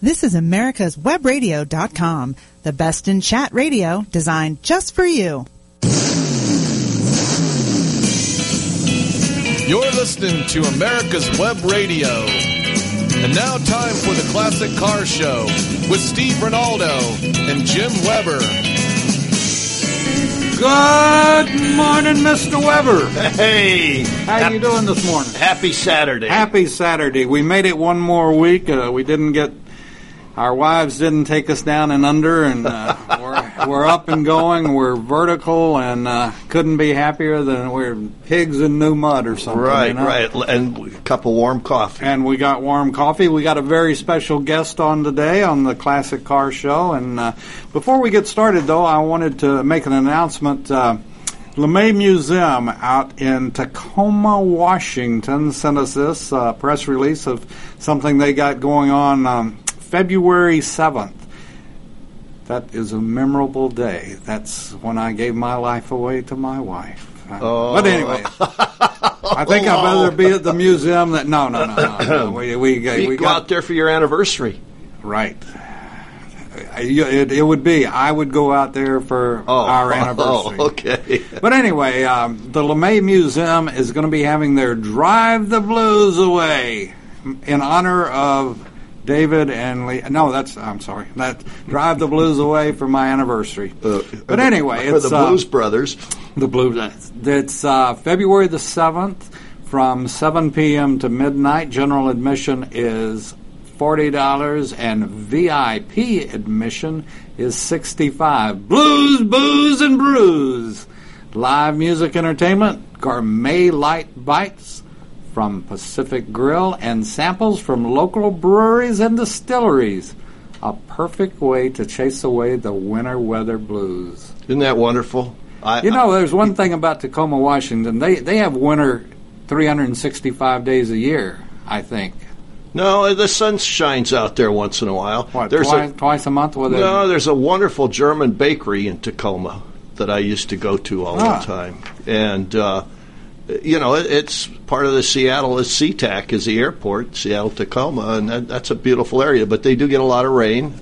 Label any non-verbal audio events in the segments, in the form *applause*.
This is America's Webradio.com, the best in chat radio designed just for you. You're listening to America's Web Radio. And now time for the Classic Car Show with Steve Ronaldo and Jim Weber. Good morning, Mr. Weber. Hey, How you doing this morning? happy Saturday. Happy Saturday. We made it one more week. Uh, we didn't get our wives didn't take us down and under, and uh, *laughs* we're, we're up and going. We're vertical, and uh, couldn't be happier than we're pigs in new mud or something. right, you know? right, and a cup of warm coffee. And we got warm coffee. We got a very special guest on today on the Classic Car Show. And uh, before we get started, though, I wanted to make an announcement. Uh, LeMay Museum out in Tacoma, Washington sent us this uh, press release of something they got going on um, February 7th. That is a memorable day. That's when I gave my life away to my wife. Oh. But anyway, I think I'd rather be at the museum. That no, no, no, no. no. *clears throat* We we, you we go got out there for your anniversary. right. It, it would be. I would go out there for Oh, our anniversary. Oh, *laughs* okay. But anyway, um, the LeMay Museum is going to be having their Drive the Blues Away in honor of David and Lee. No, that's I'm sorry. That Drive the Blues Away for my anniversary. but anyway, for it's the uh, Blues Brothers. the Blues. It's uh, February the seventh from 7 p.m. to midnight. General admission is forty dollars, and VIP admission is sixty-five. Blues, booze, and brews. Live music entertainment, gourmet light bites from Pacific Grill, and samples from local breweries and distilleries. A perfect way to chase away the winter weather blues. Isn't that wonderful? I, You know, there's one thing about Tacoma, Washington. They they have winter 365 days a year. I think. no, the sun shines out there once in a while. What there's twice, a twice a month? No, there's a wonderful German bakery in Tacoma that I used to go to all Ah. the time, and uh, you know it's part of the Seattle is SeaTac is the airport, Seattle Tacoma, and that, that's a beautiful area. But they do get a lot of rain.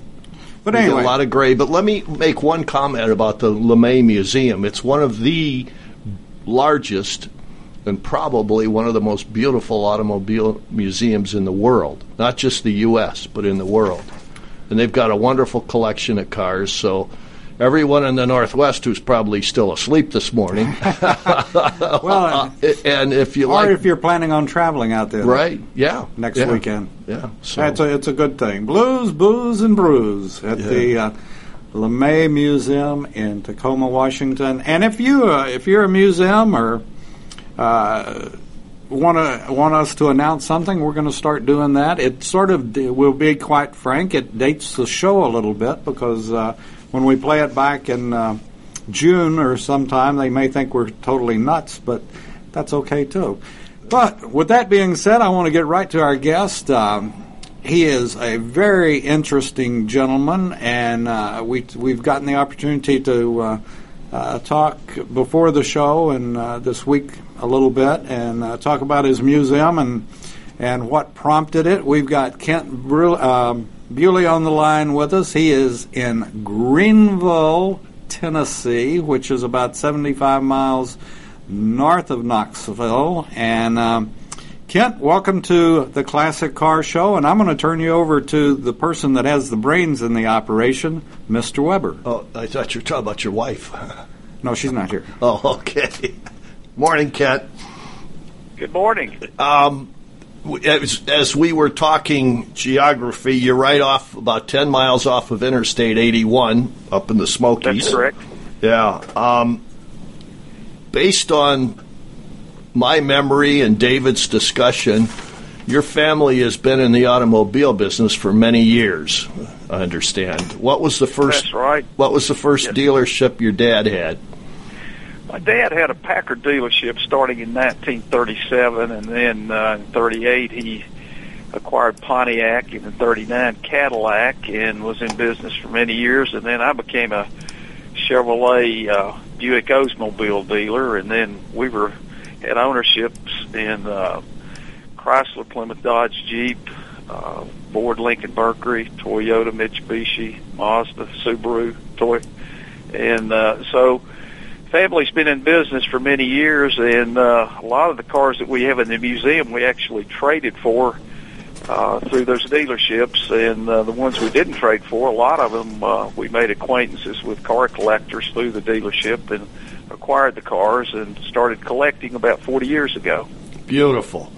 but We get anyway, a lot of gray. But let me make one comment about the LeMay Museum. It's one of the largest and probably one of the most beautiful automobile museums in the world. Not just the U.S., but in the world. And they've got a wonderful collection of cars. So everyone in the Northwest who's probably still asleep this morning, *laughs* well, *laughs* and if you or like, if you're planning on traveling out there, right, yeah, next yeah, weekend. yeah. So That's a, it's a good thing. Blues, booze, and brews at Yeah. the uh, LeMay Museum in Tacoma, Washington. And if you uh, if you're a museum or uh, want to want us to announce something, we're going to start doing that. It sort of will be quite frank. It dates the show a little bit because uh, when we play it back in uh, June or sometime, they may think we're totally nuts, but that's okay too. But with that being said, I want to get right to our guest. Um, he is a very interesting gentleman, and uh, we we've gotten the opportunity to uh, uh, talk before the show and uh, this week a little bit, and uh, talk about his museum and and what prompted it. We've got Kent Brule, um, Bewley on the line with us. He is in Greenville, Tennessee, which is about 75 miles north of Knoxville, and. Um, Kent, welcome to the Classic Car Show, and I'm going to turn you over to the person that has the brains in the operation, Mr. Weber. Oh, I thought you were talking about your wife. *laughs* No, she's not here. Oh, okay. *laughs* Morning, Kent. Good morning. Um, w- as, as we were talking geography, you're right off about 10 miles off of Interstate 81 up in the Smokies. That's correct. Yeah. Um, based on my memory and David's discussion, your family has been in the automobile business for many years. I understand. What was the first? That's right. What was the first Yes. dealership your dad had? My dad had a Packard dealership starting in 1937, and then uh, in 38 he acquired Pontiac, and in 39 Cadillac, and was in business for many years. And then I became a Chevrolet uh, Buick Oldsmobile dealer, and then we were had ownerships in uh, Chrysler, Plymouth, Dodge, Jeep, uh, Ford, Lincoln, Mercury, Toyota, Mitsubishi, Mazda, Subaru, Toy, and uh, so family's been in business for many years, and uh, a lot of the cars that we have in the museum we actually traded for uh, through those dealerships, and uh, the ones we didn't trade for, a lot of them uh, we made acquaintances with car collectors through the dealership and acquired the cars and started collecting about 40 years ago. Beautiful.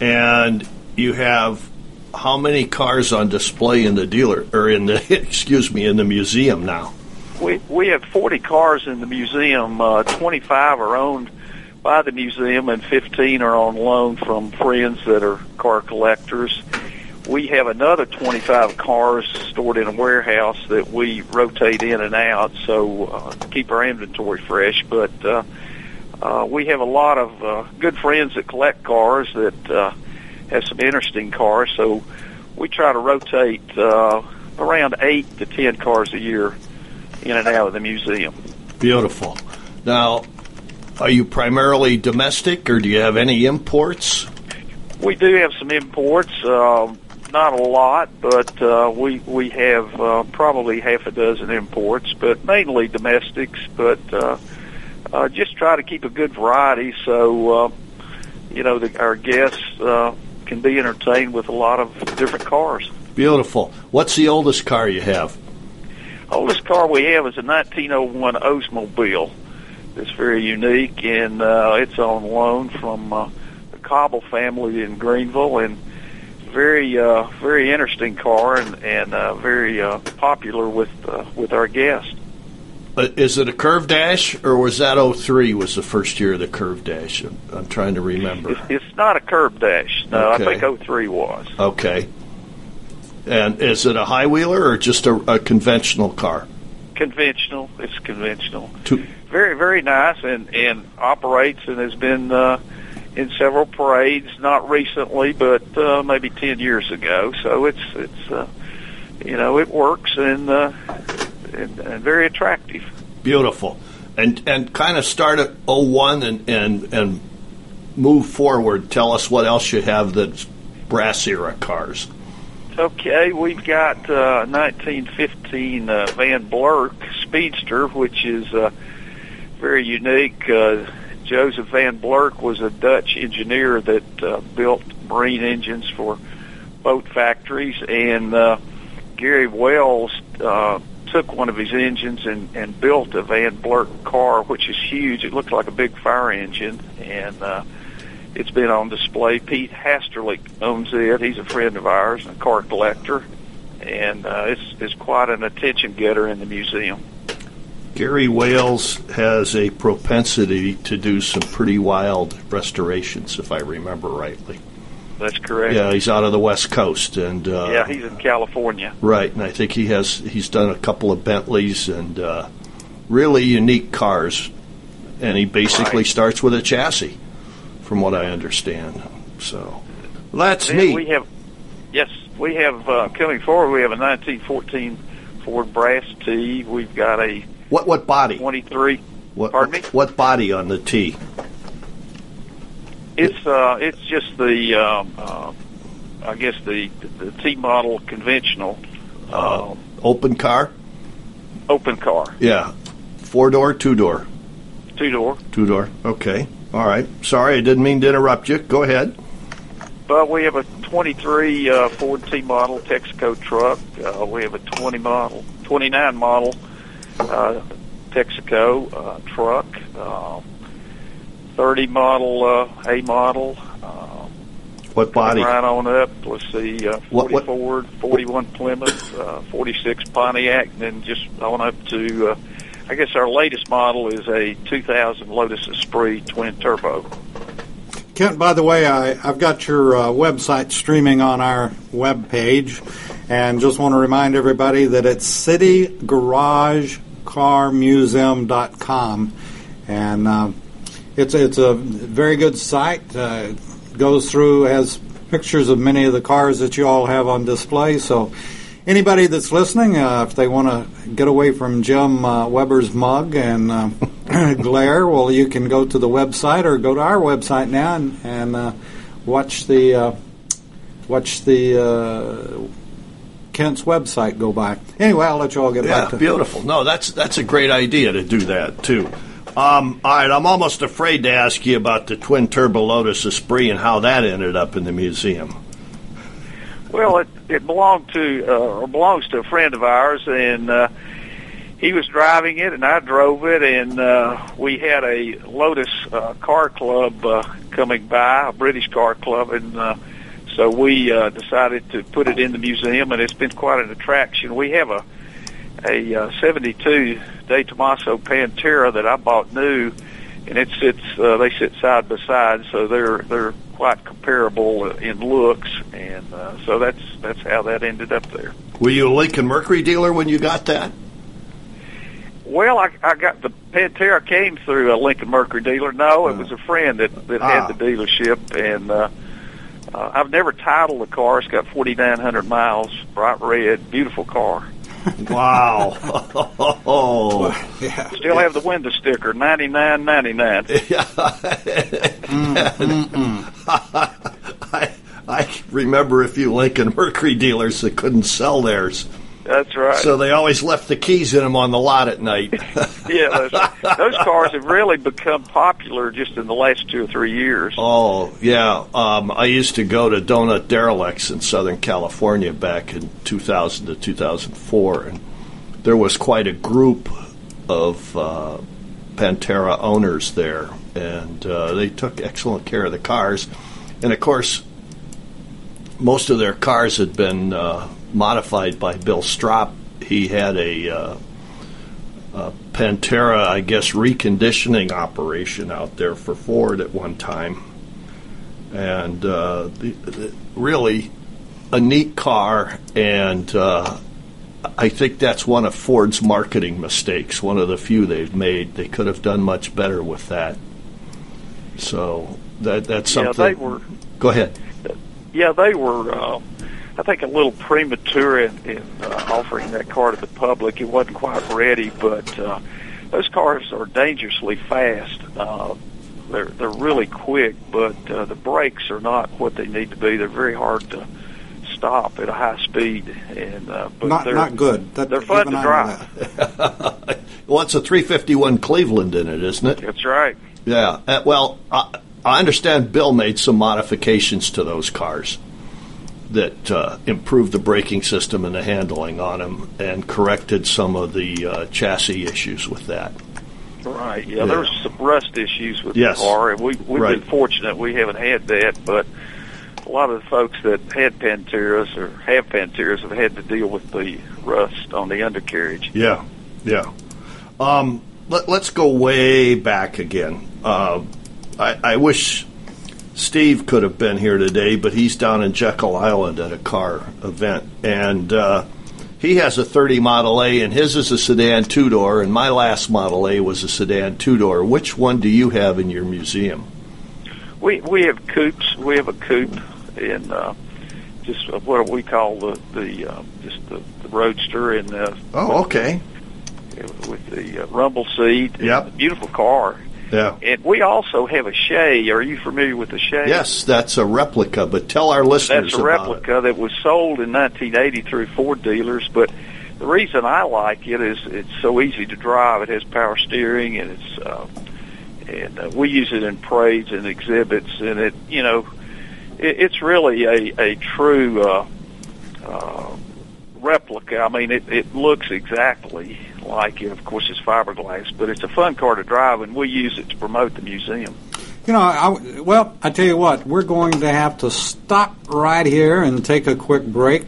And you have how many cars on display in the dealer or in the *laughs* excuse me in the museum now? We we have 40 cars in the museum. Uh, 25 are owned by the museum, and 15 are on loan from friends that are car collectors. We have another 25 cars stored in a warehouse that we rotate in and out, so uh, keep our inventory fresh. But uh, uh, we have a lot of uh, good friends that collect cars that uh, have some interesting cars. So we try to rotate uh, around eight to ten cars a year in and out of the museum. Beautiful. Now, are you primarily domestic, or do you have any imports? We do have some imports. Uh, not a lot, but uh, we we have uh, probably half a dozen imports, but mainly domestics. But uh, uh, just try to keep a good variety, so uh, you know the, our guests uh, can be entertained with a lot of different cars. Beautiful. What's the oldest car you have? Oldest car we have is a 1901 Oldsmobile. It's very unique, and uh, it's on loan from uh, the Cobble family in Greenville, and very uh, very interesting car, and and uh, very uh, popular with uh, with our guests. Uh, is it a curve dash, or was that 03 was the first year of the curve dash? I'm, I'm trying to remember. It's, it's not a curb dash. No, Okay. I think 03 was. Okay. And is it a high wheeler or just a, a conventional car? Conventional. It's conventional. Two, Very, very nice and, and operates and has been uh, in several parades, not recently, but uh, maybe 10 years ago. So it's, it's uh, you know, it works and, uh, and, and very attractive. beautiful. And and kind of start at 01 and, and, and move forward. Tell us what else you have that's brass era cars. Okay, we've got uh, 1915 uh, Van Blerck Speedster, which is uh, very unique. Uh, Joseph Van Blerck was a Dutch engineer that uh, built marine engines for boat factories, and uh, Gary Wales uh, took one of his engines and, and built a Van Blerck car, which is huge. It looked like a big fire engine, and uh, it's been on display. Pete Hasterlick owns it. He's a friend of ours and a car collector, and uh, it's it's quite an attention getter in the museum. Gary Wales has a propensity to do some pretty wild restorations, if I remember rightly. That's correct. Yeah, he's out of the West Coast, and uh, Yeah, he's in California. right. And I think he has he's done a couple of Bentleys and uh, really unique cars. And he basically Right. starts with a chassis, from what I understand. So that's Then neat. we have, yes, we have uh, coming forward. We have a 1914 Ford Brass T. We've got a what what body? 23. What, Pardon me? What body on the T? It's uh, it's just the um, uh, I guess the the T model conventional Uh, um, open car? open car, Yeah. Four door, two door. two door. Two door. Okay. All right. Sorry, I didn't mean to interrupt you. Go ahead. But we have a 23 uh, Ford T model Texaco truck. Uh, we have a 20 model, 29 model uh, Texaco uh, truck. Uh, 30 model uh, A model. Uh, What body? Right on up. Let's see, uh, 40 What- what- Ford, 41 Plymouth, uh, 46 Pontiac, and then just on up to. Uh, I guess our latest model is a 2000 Lotus Esprit twin turbo. Kent, by the way, I, I've got your uh, website streaming on our web page, and just want to remind everybody that it's citygaragecarmuseum.com, and uh, it's it's a very good site. Uh, goes through has pictures of many of the cars that you all have on display. So anybody that's listening, uh, if they want to get away from Jim uh, Weber's mug and uh, *coughs* glare, well, you can go to the website or go to our website now and, and uh, watch the uh, watch the uh, Kent's website go by. Anyway, I'll let you all get Yeah, back to beautiful. No, that's that's a great idea to do that too. Um, all right, I'm almost afraid to ask you about the twin turbo Lotus Esprit and how that ended up in the museum. Well, it it belonged to uh, or belongs to a friend of ours, and uh, he was driving it, and I drove it, and uh, we had a Lotus uh, car club uh, coming by, a British car club, and uh, so we uh, decided to put it in the museum, and it's been quite an attraction. We have a a uh, 72 De Tomaso Pantera that I bought new, and it sits. Uh, they sit side by side, so they're they're quite comparable in looks, and uh, so that's that's how that ended up there. Were you a Lincoln Mercury dealer when you got that? Well, I, I got the Pantera came through a Lincoln Mercury dealer. No, it was a friend that that Ah. had the dealership, and uh, uh, I've never titled the car. It's got 4,900 miles, bright red, beautiful car. *laughs* Wow. *laughs* oh. yeah. Still have the window sticker, 99.99. *laughs* Mm, mm, mm. I, I remember a few Lincoln Mercury dealers that couldn't sell theirs, That's right. so they always left the keys in them on the lot at night. *laughs* yeah, those, those cars have really become popular just in the last two or three years. Oh yeah, um, I used to go to Donut Derelicts in Southern California back in 2000 to 2004, and there was quite a group of uh, Pantera owners there, and uh, they took excellent care of the cars. And of course, most of their cars had been uh, modified by Bill Stroppe. He had a uh, uh, Pantera, I guess, reconditioning operation out there for Ford at one time, and uh, the, the, really a neat car. And uh, I think that's one of Ford's marketing mistakes. One of the few they've made. They could have done much better with that. So that that's something. yeah, they were. Go ahead. Yeah, they were. I think a little premature in, in uh, offering that car to the public. It wasn't quite ready, but uh, those cars are dangerously fast. Uh, they're they're really quick, but uh, the brakes are not what they need to be. They're very hard to stop at a high speed, and uh, but Not they're not good. That, they're fun to drive. that. *laughs* Well, it's a 351 Cleveland in it, isn't it? That's right. Yeah. Uh, well, I, I understand Bill made some modifications to those cars that uh, improved the braking system and the handling on them and corrected some of the uh, chassis issues with that. Right. Yeah, Yeah. there was some rust issues with Yes. the car, and we we've Right. been fortunate we haven't had that. But a lot of the folks that had Panteras or have Panteras have had to deal with the rust on the undercarriage. Yeah. Yeah. Um, let, let's go way back again. Uh, I, I wish Steve could have been here today, but he's down in Jekyll Island at a car event, and uh, he has a 30 Model A, and his is a sedan two door, and my last Model A was a sedan two door. Which one do you have in your museum? We we have coupes. We have a coupe in uh, just what we call the the uh, just the, the roadster and uh, Oh, okay. with the uh, rumble seat. Yep. Beautiful car. Yeah. And we also have a Shay. Are you familiar with the Shay? Yes, that's a replica, but tell our listeners That's a replica that was sold in 1980 through Ford dealers. But the reason I like it is it's so easy to drive. It has power steering, and it's uh, and uh, we use it in parades and exhibits. And it, you know, it, it's really a a true uh, uh, replica. I mean, it it looks exactly like. Of course, it's fiberglass, but it's a fun car to drive, and we use it to promote the museum. You know, I, well, I tell you what, we're going to have to stop right here and take a quick break.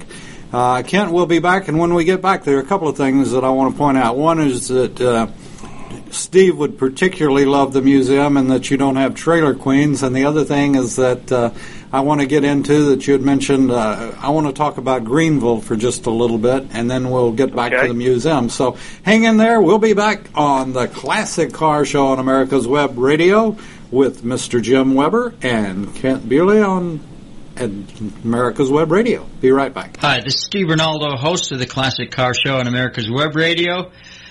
Uh, Kent will be back, and when we get back, there are a couple of things that I want to point out. One is that uh, Steve would particularly love the museum and that you don't have trailer queens, and the other thing is that uh, I want to get into that you had mentioned. Uh, I want to talk about Greenville for just a little bit, and then we'll get back Okay. to the museum. So hang in there. We'll be back on the Classic Car Show on America's Web Radio with Mr. Jim Weber and Kent Bewley on America's Web Radio. Be right back. Hi, this is Steve Ronaldo, host of the Classic Car Show on America's Web Radio.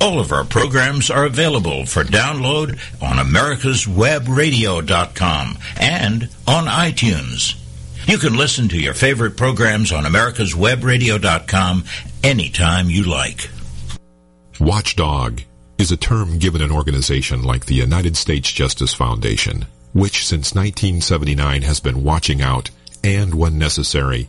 All of our programs are available for download on americaswebradio.com and on iTunes. You can listen to your favorite programs on americaswebradio.com anytime you like. Watchdog is a term given an organization like the United States Justice Foundation, which since 1979 has been watching out and, when necessary,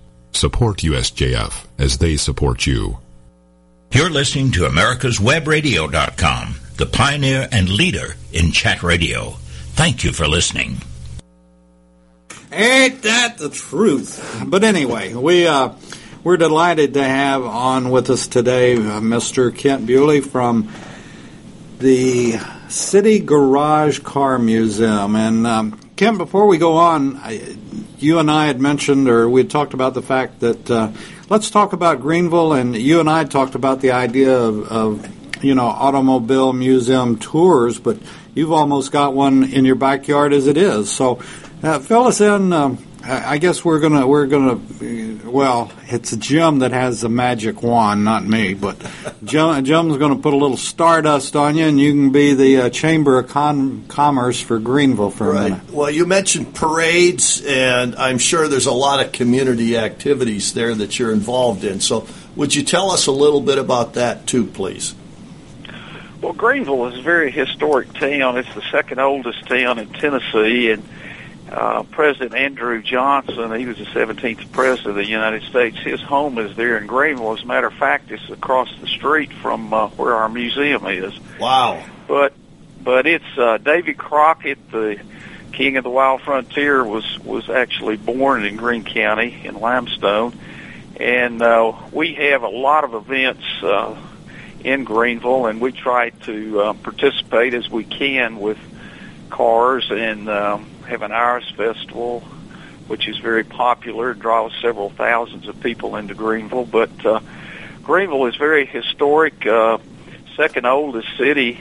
Support USJF as they support you. You're listening to americaswebradio.com, the pioneer and leader in chat radio. Thank you for listening. Ain't that the truth? But anyway, we uh, we're delighted to have on with us today uh, Mr. Kent Bewley from the City Garage Car Museum. And um, Kent, before we go on, I, you and I had mentioned, or we had talked about the fact that uh, let's talk about Greenville, and you and I talked about the idea of, of, you know automobile museum tours, but you've almost got one in your backyard as it is. So, uh, fill us in. Um, I guess we're gonna we're gonna well, it's a Jim that has the magic wand, not me. But Jim, Jim's going to put a little stardust on you, and you can be the uh, Chamber of Con- Commerce for Greenville for right. a minute. Well, you mentioned parades, and I'm sure there's a lot of community activities there that you're involved in. So, would you tell us a little bit about that too, please? Well, Greenville is a very historic town. It's the second oldest town in Tennessee, and uh, President Andrew Johnson, he was the 17th president of the United States. His home is there in Greenville. As a matter of fact, it's across the street from uh, where our museum is. Wow. But but it's uh, Davy Crockett, the king of the wild frontier, was was actually born in Greene County in Limestone, and uh, we have a lot of events uh, in Greenville, and we try to uh, participate as we can with cars and. Um, have an Iris Festival, which is very popular, draws several thousands of people into Greenville. But uh, Greenville is very historic, uh, second oldest city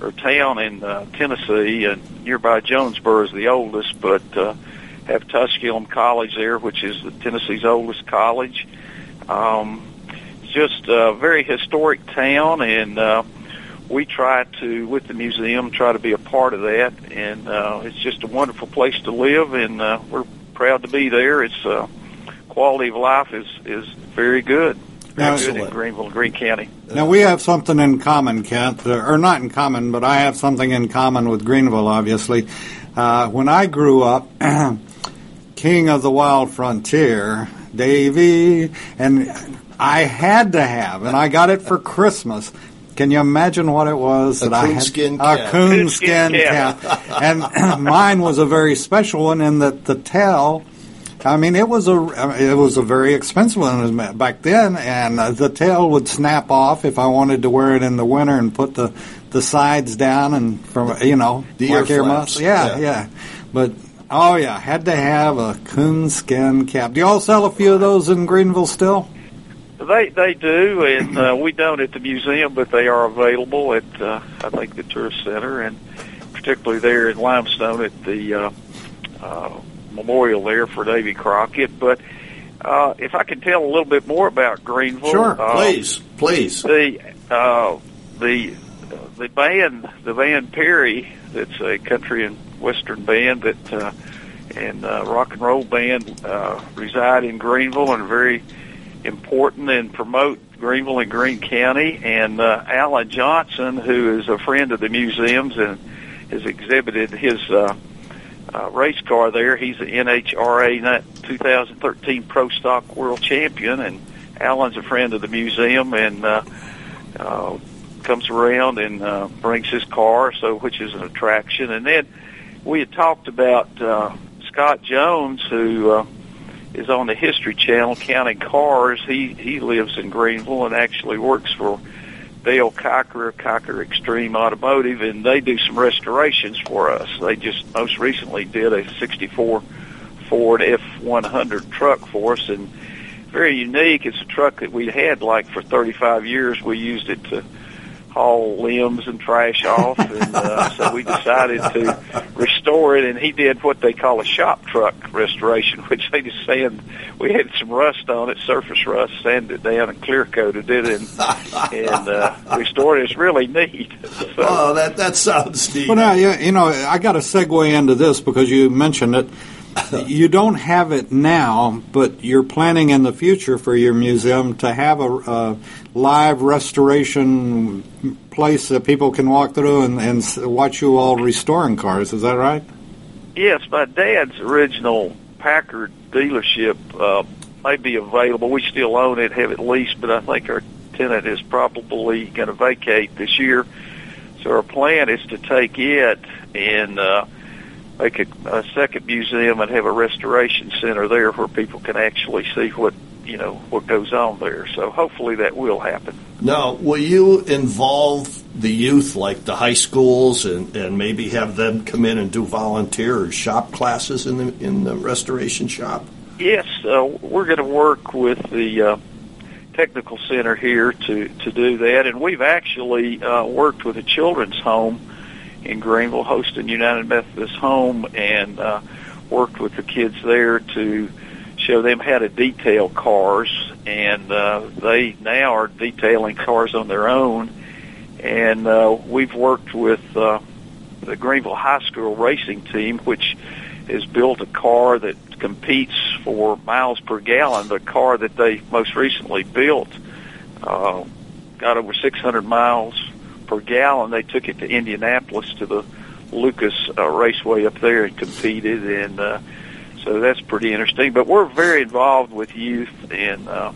or town in uh, Tennessee, and nearby Jonesboro is the oldest, but uh, have Tusculum College there, which is the Tennessee's oldest college. Um, just a very historic town, and uh, we try to, with the museum, try to be a part of that, and uh, it's just a wonderful place to live, and uh, we're proud to be there. It's uh, quality of life is is very good, very good in Greenville, Greene County. Now we have something in common, Kent, uh, or not in common, but I have something in common with Greenville. Obviously, uh, when I grew up, *clears throat* King of the Wild Frontier, Davy, and I had to have, and I got it for Christmas can you imagine what it was a that I had? Cap. A coonskin cap. cap. and *clears throat* mine was a very special one in that the tail. I mean, it was a it was a very expensive one back then, and uh, the tail would snap off if I wanted to wear it in the winter and put the the sides down and from you know the like ear flaps. Yeah, yeah, yeah, But oh yeah, had to have a coonskin cap. Do y'all sell a few of those in Greenville still? They they do, and uh, we don't at the museum, but they are available at uh, I think the tourist center, and particularly there in Limestone at the uh, uh, memorial there for Davy Crockett. But uh, if I could tell a little bit more about Greenville, sure, uh, please, please. The uh, the the band, the Band Perry, that's a country and western band that uh, and uh, rock and roll band uh, reside in Greenville and very important and promote Greenville and Greene County. And uh, Allen Johnson, who is a friend of the museums and has exhibited his uh, uh, race car there. He's an NHRA 2013 Pro Stock World Champion, and Allen's a friend of the museum and uh, uh, comes around and uh, brings his car, so which is an attraction. And then we had talked about uh, Scott Jones, who uh, is on the History Channel counting cars. He he lives in Greenville and actually works for Dale Cocker, Cocker Extreme Automotive, and they do some restorations for us. They just most recently did a 64 Ford F100 truck for us, and very unique. It's a truck that we had like for 35 years. We used it to haul limbs and trash off, and uh, so we decided to restore it. And he did what they call a shop truck restoration, *laughs* which they just sand. We had some rust on it, surface rust, sanded it down and clear coated it, and and uh, restored it. It's really neat. *laughs* So, oh, that that sounds neat. Well, now, you, you know, I got to segue into this because you mentioned it. *coughs* you don't have it now, but you're planning in the future for your museum to have a, a live restoration place that people can walk through and, and watch you all restoring cars. Is that right? Yes, my dad's original Packard dealership uh, may be available. We still own it, have it leased, but I think our tenant is probably going to vacate this year. So our plan is to take it and uh, make a, a second museum and have a restoration center there where people can actually see what you know what goes on there. So hopefully that will happen. Now, will you involve the youth, like the high schools, and, and maybe have them come in and do volunteer or shop classes in the in the restoration shop? Yes, uh, we're going to work with the uh, technical center here to to do that, and we've actually uh, worked with a children's home in Greenville, Holston United Methodist Home, and uh, worked with the kids there to show them how to detail cars, and uh, they now are detailing cars on their own. And uh, we've worked with uh, the Greenville High School racing team, which has built a car that competes for miles per gallon. The car that they most recently built uh, got over 600 miles per gallon. They took it to Indianapolis to the Lucas uh, Raceway up there and competed, and uh, so that's pretty interesting. But we're very involved with youth, and uh,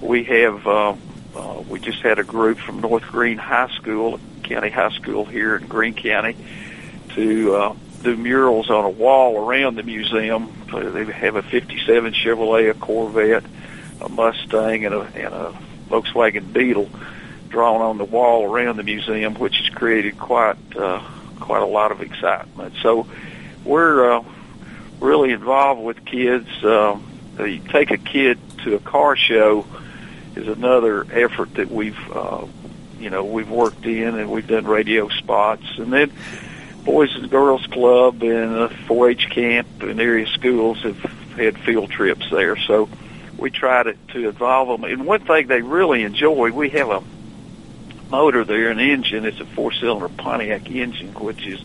we have uh, uh, we just had a group from North Greene High School, County High School here in Greene County, to uh, do murals on a wall around the museum. They have a '57 Chevrolet, a Corvette, a Mustang, and a, and a Volkswagen Beetle drawn on the wall around the museum, which has created quite uh, quite a lot of excitement. So we're uh, really involved with kids. Um, you take a kid to a car show is another effort that we've uh, you know we've worked in and we've done radio spots and then Boys and Girls Club and a 4-H camp and area schools have had field trips there. So we try to, to involve them. And one thing they really enjoy, we have a motor there, an engine. It's a four-cylinder Pontiac engine, which is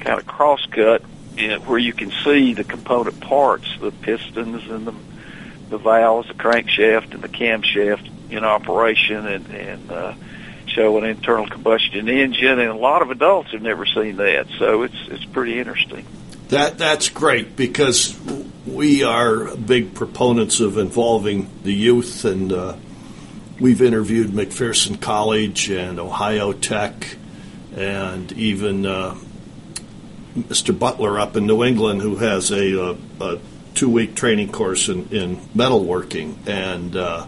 kind of cross-cut where you can see the component parts, the pistons and the the valves, the crankshaft and the camshaft in operation, and and uh, show an internal combustion engine. And a lot of adults have never seen that, so it's it's pretty interesting. That that's great because we are big proponents of involving the youth, and uh, we've interviewed McPherson College and Ohio Tech, and even uh, Mr. Butler up in New England, who has a, a, a two week training course in, in metalworking, and uh,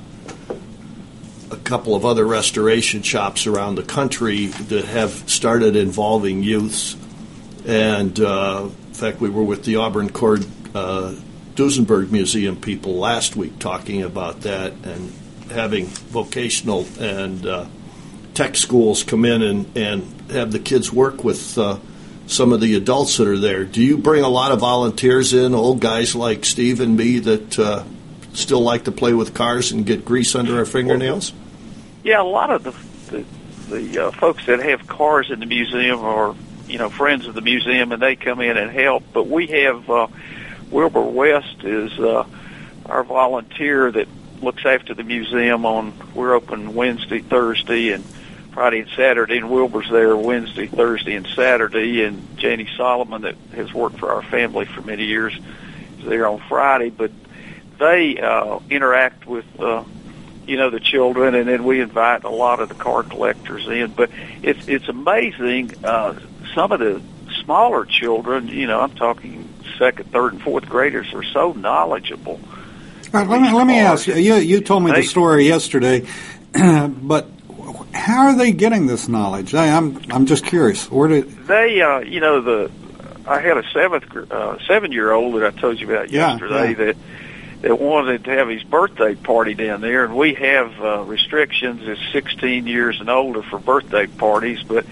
a couple of other restoration shops around the country that have started involving youths. And uh, in fact, we were with the Auburn Cord uh, Duesenberg Museum people last week talking about that and having vocational and uh, tech schools come in and, and have the kids work with uh, some of the adults that are there. Do you bring a lot of volunteers in, old guys like Steve and me that uh, still like to play with cars and get grease under our fingernails? Yeah, a lot of the the, the uh, folks that have cars in the museum are you know friends of the museum, and they come in and help. But we have uh, Wilbur West is uh, our volunteer that looks after the museum on. We're open Wednesday, Thursday, and Friday and Saturday, and Wilbur's there Wednesday, Thursday, and Saturday. And Janie Solomon, that has worked for our family for many years, is there on Friday. But they uh, interact with, uh, you know, the children, and then we invite a lot of the car collectors in. But it's it's amazing. Uh, some of the smaller children, you know, I'm talking second, third, and fourth graders, are so knowledgeable. All right, let me let me ask you. You you told me the story yesterday, *clears throat* but how are they getting this knowledge? I, I'm I'm just curious. Where did they? Uh, you know, the I had a seventh uh, seven year old that I told you about Yeah, yesterday yeah. that that wanted to have his birthday party down there, and we have uh, restrictions as 16 years and older for birthday parties, but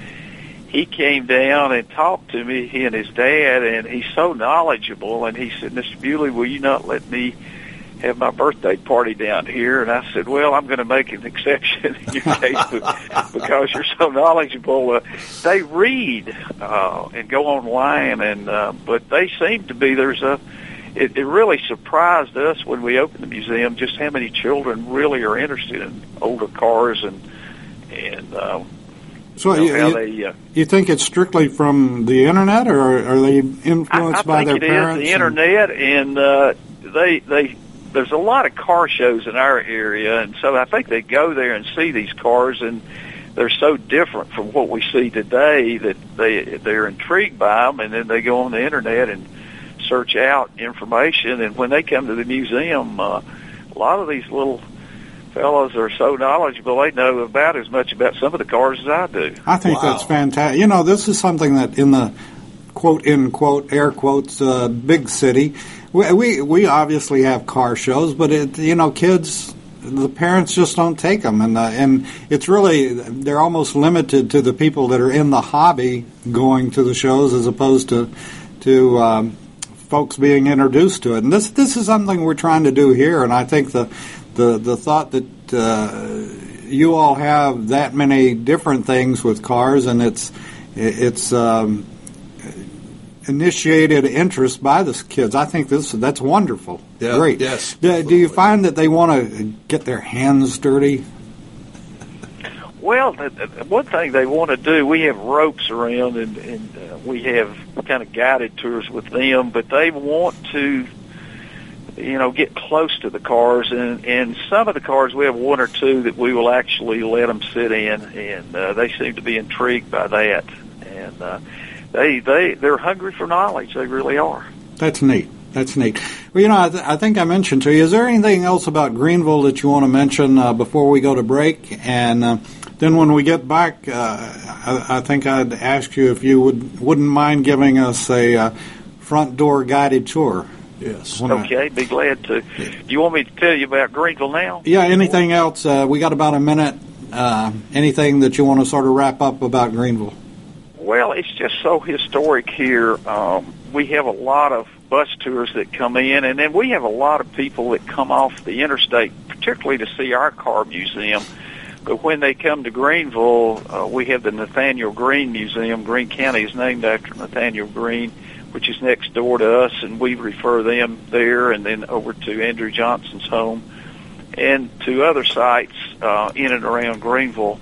he came down and talked to me, he and his dad, and he's so knowledgeable. And he said, "Mr. Bewley, will you not let me have my birthday party down here?" And I said, "Well, I'm going to make an exception in your case *laughs* because you're so knowledgeable." Uh, they read uh, and go online, and uh, but they seem to be there's a. It, it really surprised us when we opened the museum just how many children really are interested in older cars and and. Uh, so you you, know, you, they, uh, you think it's strictly from the internet, or are they influenced I, I by think their it is parents? the and- internet, and uh, they they there's a lot of car shows in our area, and so I think they go there and see these cars, and they're so different from what we see today that they they're intrigued by them, and then they go on the internet and search out information, and when they come to the museum, uh, a lot of these little fellows are so knowledgeable they know about as much about some of the cars as I do. I think that's fantastic. You know, this is something that in the quote in quote air quotes uh, big city, we, we we obviously have car shows, but it you know kids. The parents just don't take them, and uh, and it's really they're almost limited to the people that are in the hobby going to the shows, as opposed to to um, folks being introduced to it. And this this is something we're trying to do here, and I think the the the thought that uh, you all have that many different things with cars, and it's it's um, initiated interest by the kids. I think this that's wonderful. Yeah, Great. yes, Do, do you find that they want to get their hands dirty? Well, the, the one thing they want to do, we have ropes around, and, and uh, we have kind of guided tours with them, but they want to, you know, get close to the cars, and and some of the cars we have one or two that we will actually let them sit in, and uh, they seem to be intrigued by that, and uh, they they they're hungry for knowledge. They really are. That's neat. That's neat. Well, you know, I, th- I think I mentioned to you. Is there anything else about Greenville that you want to mention uh, before we go to break? And uh, then when we get back, uh, I, I think I'd ask you if you would wouldn't mind giving us a uh, front door guided tour. Yes. When I- Okay, be glad to. Do you want me to tell you about Greenville now? yeah. Anything else? Uh, we got about a minute. Uh, anything that you want to sort of wrap up about Greenville? Well, it's just so historic here. Um, we have a lot of bus tours that come in, and then we have a lot of people that come off the interstate, particularly to see our car museum. But when they come to Greenville, uh, we have the Nathanael Greene Museum. Greene County is named after Nathanael Greene, which is next door to us, and we refer them there and then over to Andrew Johnson's home and to other sites uh, in and around Greenville.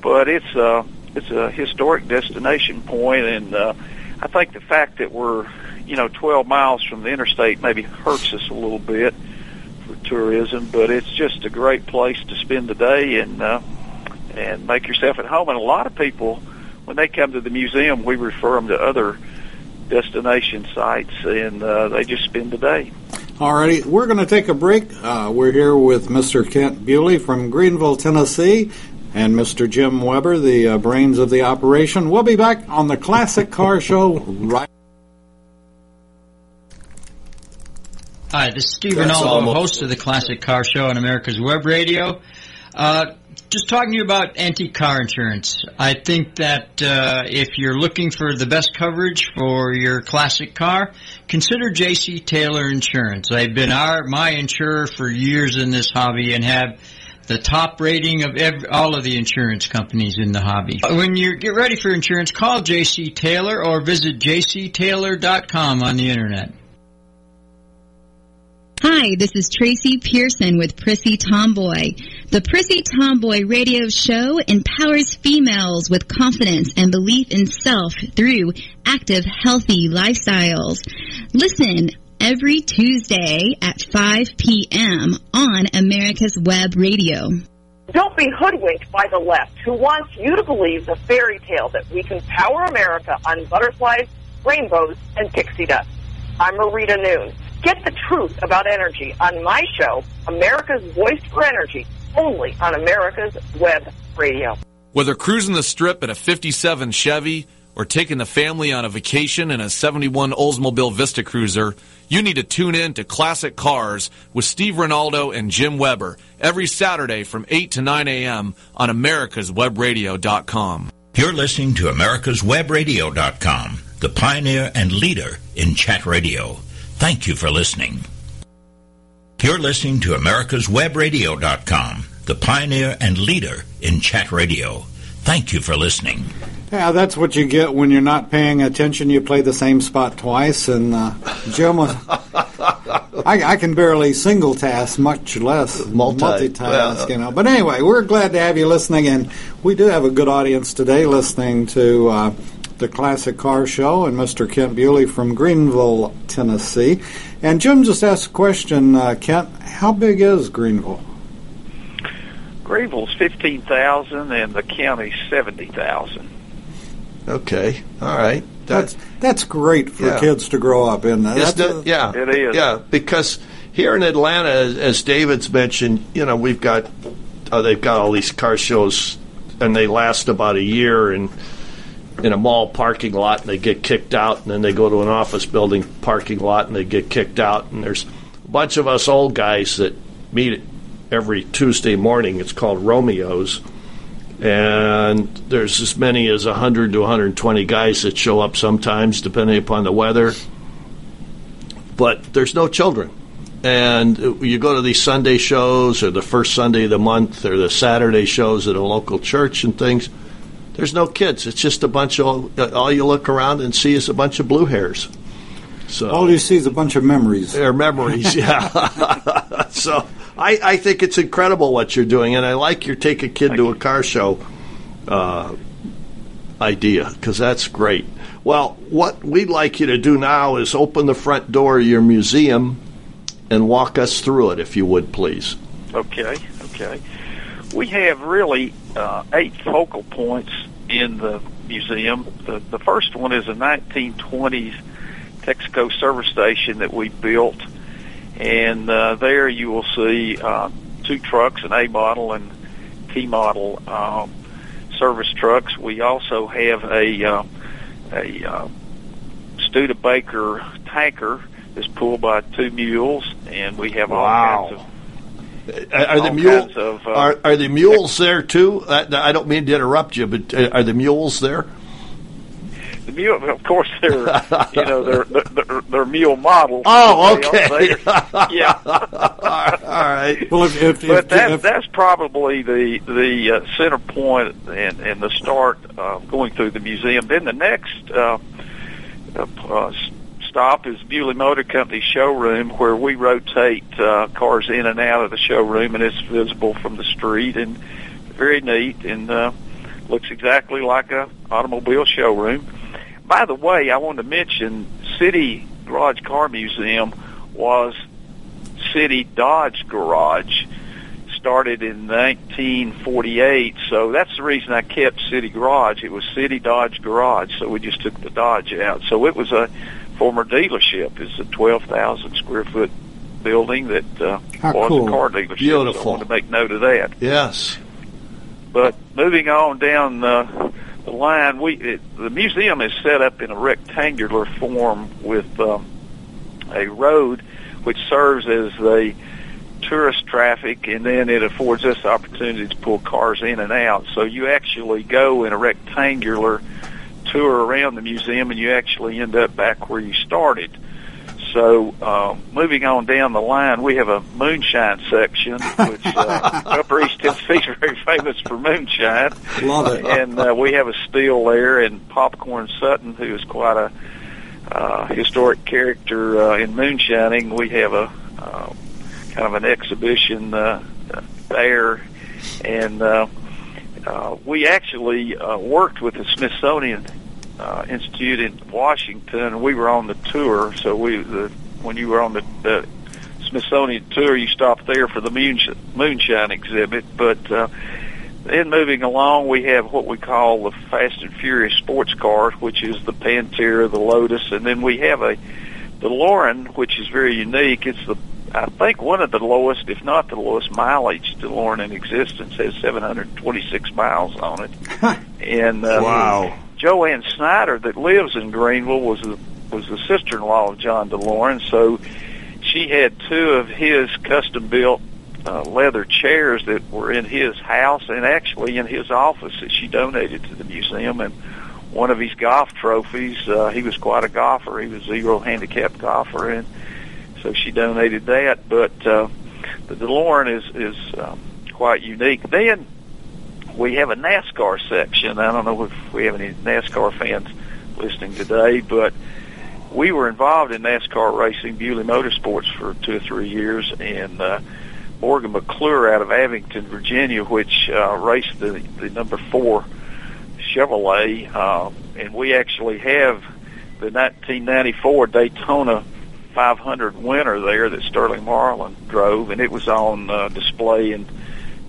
But it's uh, it's a historic destination point, and uh, I think the fact that we're you know 12 miles from the interstate maybe hurts us a little bit for tourism, but it's just a great place to spend the day and uh, and make yourself at home. And a lot of people, when they come to the museum, we refer them to other destination sites, and uh, they just spend the day. Alrighty, we're going to take a break. Uh, we're here with Mr. Kent Bewley from Greenville, Tennessee, and Mr. Jim Weber, the uh, brains of the operation. We'll be back on the Classic Car Show right. Hi, this is Steve almost- host of the Classic Car Show on America's Web Radio. Uh, just talking to you about antique car insurance. I think that uh, if you're looking for the best coverage for your classic car, consider J.C. Taylor Insurance. They've been our my insurer for years in this hobby and have the top rating of ev all of the insurance companies in the hobby. When you get ready for insurance, call J.C. Taylor or visit jctaylor.com on the internet. Hi, this is Tracy Pearson with Prissy Tomboy. The Prissy Tomboy radio show empowers females with confidence and belief in self through active, healthy lifestyles. Listen every Tuesday at 5 p.m. on America's Web Radio. Don't be hoodwinked by the left who wants you to believe the fairy tale that we can power America on butterflies, rainbows, and pixie dust. I'm Marita Noon. Get the truth about energy on my show, America's Voice for Energy, only on America's Web Radio. Whether cruising the strip in a 57 Chevy or taking the family on a vacation in a 71 Oldsmobile Vista Cruiser, you need to tune in to Classic Cars with Steve Ronaldo and Jim Weber every Saturday from 8 to 9 a.m. on americaswebradio.com. You're listening to americaswebradio.com, the pioneer and leader in chat radio. Thank you for listening. You're listening to americaswebradio.com, the pioneer and leader in chat radio. Thank you for listening. Yeah, that's what you get when you're not paying attention. You play the same spot twice, and uh, Jim was. *laughs* I, I can barely single task, much less Multi- multitask. well, you know, but anyway, we're glad to have you listening, and we do have a good audience today listening to uh, the Classic Car Show and Mr. Kent Bewley from Greenville, Tennessee. And Jim just asked a question, uh, Kent. How big is Greenville? Greenville's fifteen thousand, and the county's seventy thousand. Okay, all right. That's that's great for Yeah. kids to grow up in. Isn't That's a- it? yeah, It is. Yeah, because here in Atlanta, as, as David's mentioned, you know, we've got uh, they've got all these car shows, and they last about a year, and in a mall parking lot, and they get kicked out, and then they go to an office building parking lot, and they get kicked out, and there's a bunch of us old guys that meet every Tuesday morning. It's called Romeo's. And there's as many as 100 to 120 guys that show up sometimes, depending upon the weather but there's no children. And you go to these Sunday shows, or the first Sunday of the month, or the Saturday shows at a local church and things. There's no kids. It's just a bunch of all you look around and see is a bunch of blue hairs. So all you see is a bunch of memories. They're memories, *laughs* yeah. *laughs* so I, I think it's incredible what you're doing, and I like your take a kid to a car show uh, idea because that's great. Well, what we'd like you to do now is open the front door of your museum and walk us through it, if you would, please. Okay, okay. We have really uh, eight focal points in the museum. The, the first one is a 1920s Texaco service station that we built, and uh, there you will see uh, two trucks, an A model and T model um, service trucks. We also have a uh, a uh, Studebaker tanker that's pulled by two mules, and we have all Wow. kinds of Are, are the mules of, uh, are, are the mules there too? I, I don't mean to interrupt you, but uh, are the mules there? The mule, of course, they're you know they're they're, they're mule models. Oh, okay. *laughs* yeah. All right. Well, if, if, But if, that, if- that's probably the the uh, center point and, and the start uh, going through the museum. Then the next uh, uh, uh, stop is Bewley Motor Company showroom, where we rotate uh, cars in and out of the showroom, and it's visible from the street and very neat and uh, looks exactly like a automobile showroom. By the way, I want to mention City Garage Car Museum was City Dodge Garage. Started in 1948, so that's the reason I kept City Garage. It was City Dodge Garage, so we just took the Dodge out. So it was a former dealership. It's a 12,000 square foot building that uh, How was cool. a car dealership. So I want to make note of that. Yes. But moving on down uh, the line, we it, the museum is set up in a rectangular form with um, a road which serves as the tourist traffic, and then it affords us the opportunity to pull cars in and out. So you actually go in a rectangular tour around the museum, and you actually end up back where you started. So, um, moving on down the line, we have a moonshine section, which uh, *laughs* Upper East Tennessee is very famous for moonshine. Love it. And uh, we have a still there, and Popcorn Sutton, who is quite a uh, historic character uh, in moonshining. We have a uh, kind of an exhibition uh, there, and uh, uh, we actually uh, worked with the Smithsonian uh, Institute in Washington. We were on the tour, so we the when you were on the, the Smithsonian tour, you stopped there for the moonshine, moonshine exhibit. But uh, then moving along, we have what we call the Fast and Furious sports cars, which is the Pantera, the Lotus, and then we have a DeLorean, which is very unique. It's the I think one of the lowest, if not the lowest, mileage DeLorean in existence has 726 miles on it. and uh, Wow. Joanne Snyder, that lives in Greenville, was the was the sister-in-law of John DeLorean. So she had two of his custom-built uh, leather chairs that were in his house and actually in his office that she donated to the museum. And one of his golf trophies, uh, he was quite a golfer. He was a zero handicap golfer, and so she donated that. But uh, the DeLorean is is um, quite unique. Then we have a NASCAR section. I don't know if we have any NASCAR fans listening today, but we were involved in NASCAR racing, Bewley Motorsports, for two or three years, and uh, Morgan McClure out of Abingdon, Virginia, which uh, raced the, the number four Chevrolet, uh, and we actually have the 1994 Daytona 500 winner there that Sterling Marlin drove, and it was on uh, display in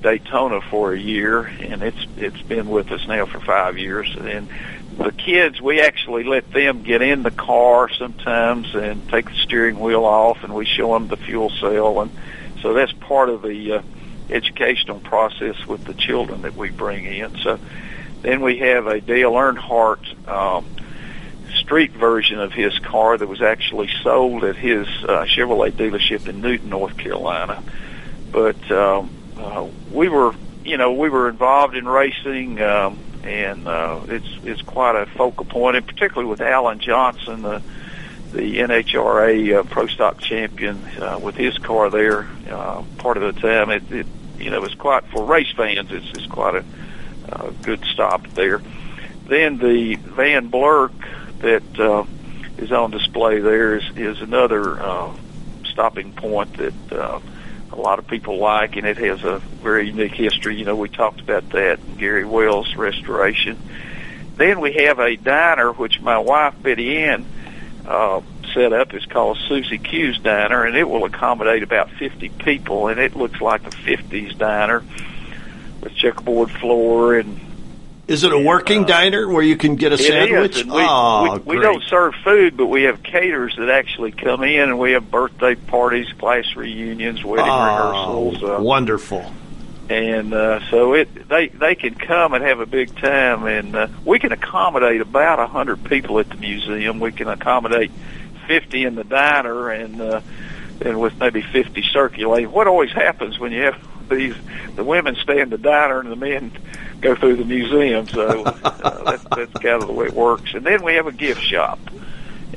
Daytona for a year, and it's it's been with us now for five years. And the kids, we actually let them get in the car sometimes and take the steering wheel off, and we show them the fuel cell, and so that's part of the uh, educational process with the children that we bring in. So then we have a Dale Earnhardt um, street version of his car that was actually sold at his uh, Chevrolet dealership in Newton, North Carolina. But um, uh, we were, you know, we were involved in racing, um, and uh, it's it's quite a focal point, and particularly with Allen Johnson, the the NHRA uh, Pro Stock champion, uh, with his car there. Uh, part of the time, it, it you know, it's quite for race fans. It's it's quite a uh, good stop there. Then the Van Blerck that uh, is on display there is, is another uh, stopping point that uh, a lot of people like, and it has a very unique history. You know, we talked about that Gary Wales' restoration. Then we have a diner, which my wife Betty Ann uh, set up. It's called Susie Q's Diner, and it will accommodate about 50 people, and it looks like a 50s diner with checkerboard floor and Is it a working diner where you can get a it sandwich? is, we, oh, we, we don't serve food, but we have caterers that actually come in, and we have birthday parties, class reunions, wedding Oh, rehearsals, uh, wonderful. and uh, so it they they can come and have a big time, and uh, we can accommodate about a hundred people at the museum. We can accommodate fifty in the diner, and uh, and with maybe fifty circulating. What always happens when you have *laughs* these the women stay in the diner and the men go through the museum. So uh, that's, that's kind of the way it works. And then we have a gift shop,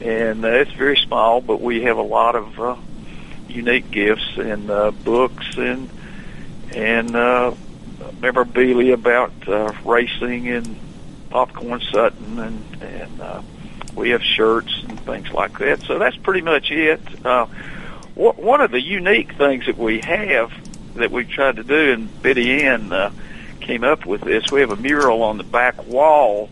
and uh, it's very small, but we have a lot of uh, unique gifts and uh, books and and uh, memorabilia about uh, racing and popcorn Sutton, and and uh, we have shirts and things like that. So that's pretty much it. Uh, one of the unique things that we have that we've tried to do, and Betty Ann uh, came up with this. We have a mural on the back wall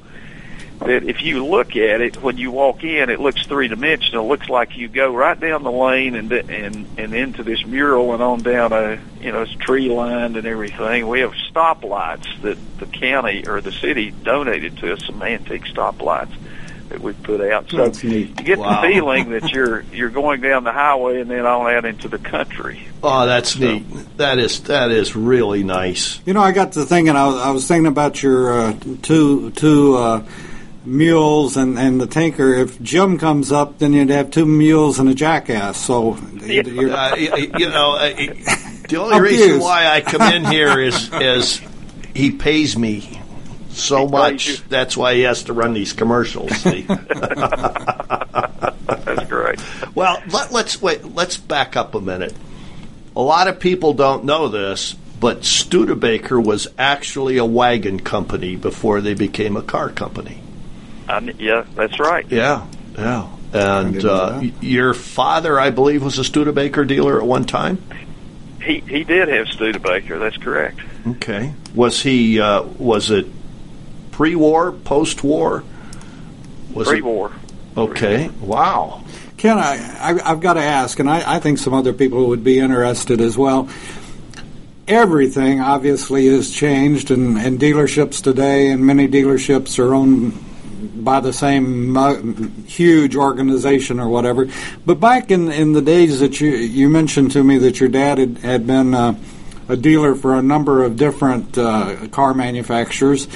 that if you look at it when you walk in, it looks three dimensional. Looks like you go right down the lane and and and into this mural and on down a you know it's tree lined and everything. We have stoplights that the county or the city donated to us, some antique stoplights that we put out. So That's neat. you get Wow. the feeling that *laughs* you're you're going down the highway and then on out into the country. Oh, that's neat. That is that is really nice. You know, I got to thinking. I was, I was thinking about your uh, two two uh, mules and and the tanker. If Jim comes up, then you'd have two mules and a jackass. So, *laughs* you're, Uh, you know, uh, the only *laughs* I'm reason why I come in here is is he pays me so He much. you. That's why he has to run these commercials. see. *laughs* *laughs* That's great. well, let, let's wait. Let's back up a minute. A lot of people don't know this, but Studebaker was actually a wagon company before they became a car company. I, yeah, that's right. Yeah, yeah. And uh, your father, I believe, was a Studebaker dealer at one time. he he did have Studebaker. That's correct. Okay. Was he? Uh, was it pre-war, post-war? Was Pre-war. It? Okay. Wow. Ken, I, I, have got to ask, and I, I think some other people would be interested as well. Everything obviously has changed, and, and dealerships today, and many dealerships are owned by the same uh, huge organization or whatever. But back in in the days that you you mentioned to me that your dad had, had been uh, a dealer for a number of different uh, car manufacturers.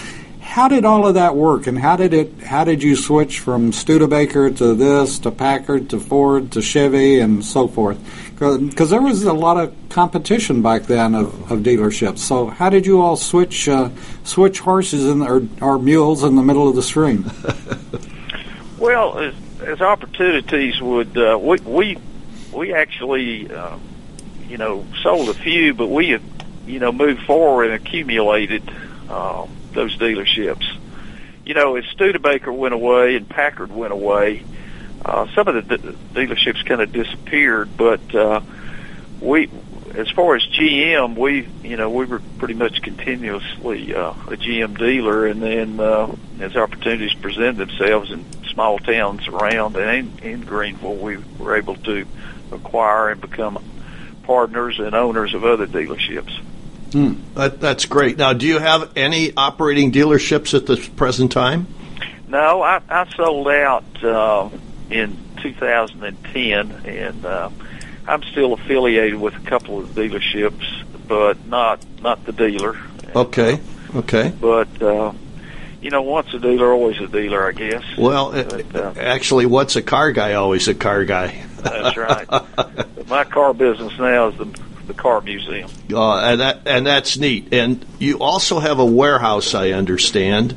How did all of that work, and how did it? How did you switch from Studebaker to this, to Packard, to Ford, to Chevy, and so forth? Because there was a lot of competition back then of, of dealerships. So how did you all switch uh, switch horses in, or, or mules in the middle of the stream? *laughs* well, as, as opportunities would, uh, we we we actually, uh, you know, sold a few, but we, you know, moved forward and accumulated. Um, those dealerships. You know, as Studebaker went away and Packard went away, uh, some of the d- dealerships kind of disappeared. But uh, we, as far as GM, we, you know, we were pretty much continuously uh, a GM dealer, and then uh, as opportunities presented themselves in small towns around and in Greenville, we were able to acquire and become partners and owners of other dealerships. Hmm. That, that's great. Now, do you have any operating dealerships at the present time? No, I, I sold out uh, in 2010, and uh, I'm still affiliated with a couple of dealerships, but not not the dealer. Okay. Okay. But uh, you know, once a dealer, always a dealer, I guess. Well, but, uh, actually, once a car guy, always a car guy. that's right. my car business now is the the car museum. Uh, and that and that's neat. And you also have a warehouse, I understand,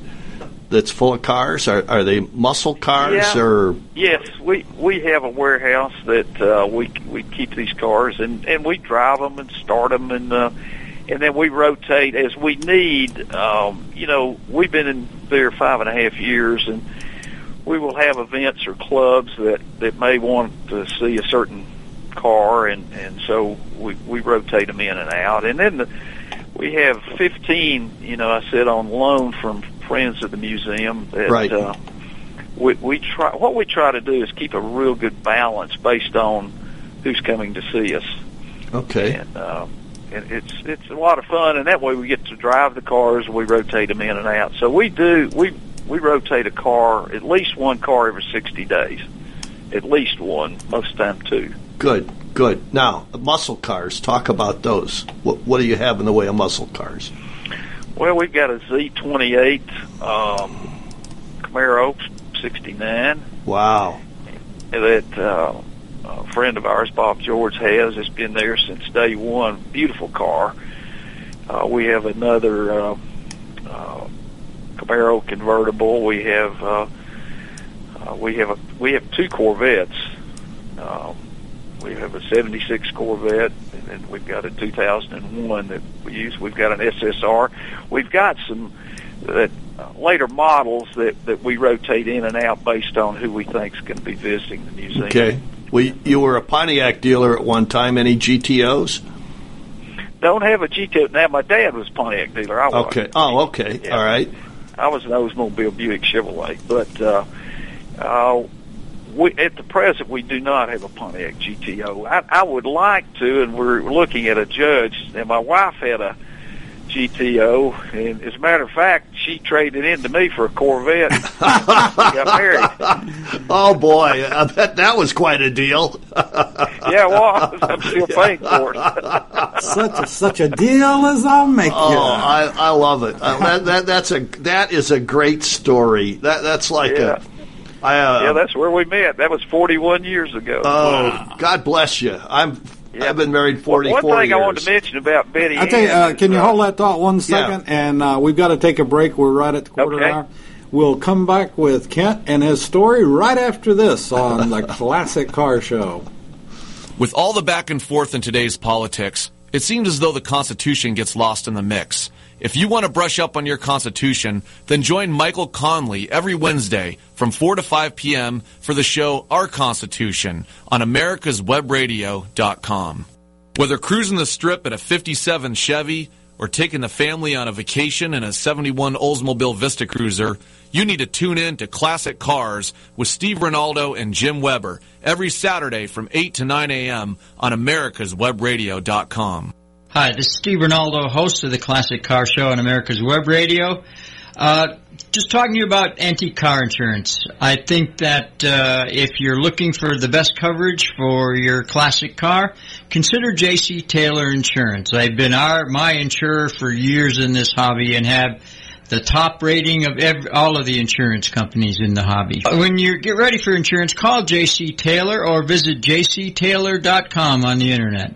that's full of cars. Are, are they muscle cars yeah. or? Yes, we we have a warehouse that uh, we we keep these cars and and we drive them and start them and. Uh, and then we rotate as we need. Um, you know, we've been in there five and a half years, and we will have events or clubs that that may want to see a certain car, and and so we we rotate them in and out, and then the, we have 15. You know, I said on loan from friends of the museum that. Right. Uh, we, we try what we try to do is keep a real good balance based on who's coming to see us. Okay. And, uh, and it's it's a lot of fun, and that way we get to drive the cars. We rotate them in and out. So we do we we rotate a car at least one car every sixty days, at least one, most time two. Good, good. Now, muscle cars. Talk about those. What, what do you have in the way of muscle cars? Well, we've got a Z28 um, Camaro '69. Wow. That uh, a friend of ours, Bob George, has. It's been there since day one. Beautiful car. Uh, we have another uh, uh, Camaro convertible. We have uh, uh, we have a we have two Corvettes. Um, we have a 76 Corvette, and then we've got a 2001 that we use. We've got an SSR. We've got some that uh, later models that that we rotate in and out based on who we think is going to be visiting the museum. Okay. Well, you were a Pontiac dealer at one time. Any GTOs? Don't have a GTO now. My dad was a Pontiac dealer. I was. Okay. Oh, okay. Yeah. All right. I was an Oldsmobile Buick Chevrolet, but uh, uh, we, at the present, we do not have a Pontiac GTO. I, I would like to, and we're looking at a judge. And my wife had a GTO, and as a matter of fact, she traded in to me for a Corvette. got married. *laughs* Oh boy, I bet that was quite a deal. *laughs* Yeah, well, I'm still *laughs* paying for it. such a such a deal as I'll make Oh, you. I, I love it. Uh, that, that that's a that is a great story. That that's like Yeah. a. I, uh, Yeah, that's where we met. That was 41 years ago. oh, God bless you. I'm. I've been married forty One four thing years. I wanted to mention about Betty I tell you, uh, can you hold that thought one second? And uh, we've got to take a break. We're right at the quarter Okay. hour. We'll come back with Kent and his story right after this on the *laughs* Classic Car Show. With all the back and forth in today's politics, it seems as though the Constitution gets lost in the mix. If you want to brush up on your Constitution, then join Michael Conley every Wednesday from 4 to 5 p.m. for the show Our Constitution on americaswebradio.com. Whether cruising the strip in a 57 Chevy or taking the family on a vacation in a 71 Oldsmobile Vista Cruiser, you need to tune in to Classic Cars with Steve Ronaldo and Jim Weber every Saturday from 8 to 9 a.m. on americaswebradio.com. Hi, this is Steve Ronaldo, host of the Classic Car Show on America's Web Radio. Uh, just talking to you about antique car insurance. I think that uh, if you're looking for the best coverage for your classic car, consider J.C. Taylor Insurance. They've been our my insurer for years in this hobby and have the top rating of every, all of the insurance companies in the hobby. When you get ready for insurance, call J.C. Taylor or visit jctaylor.com on the internet.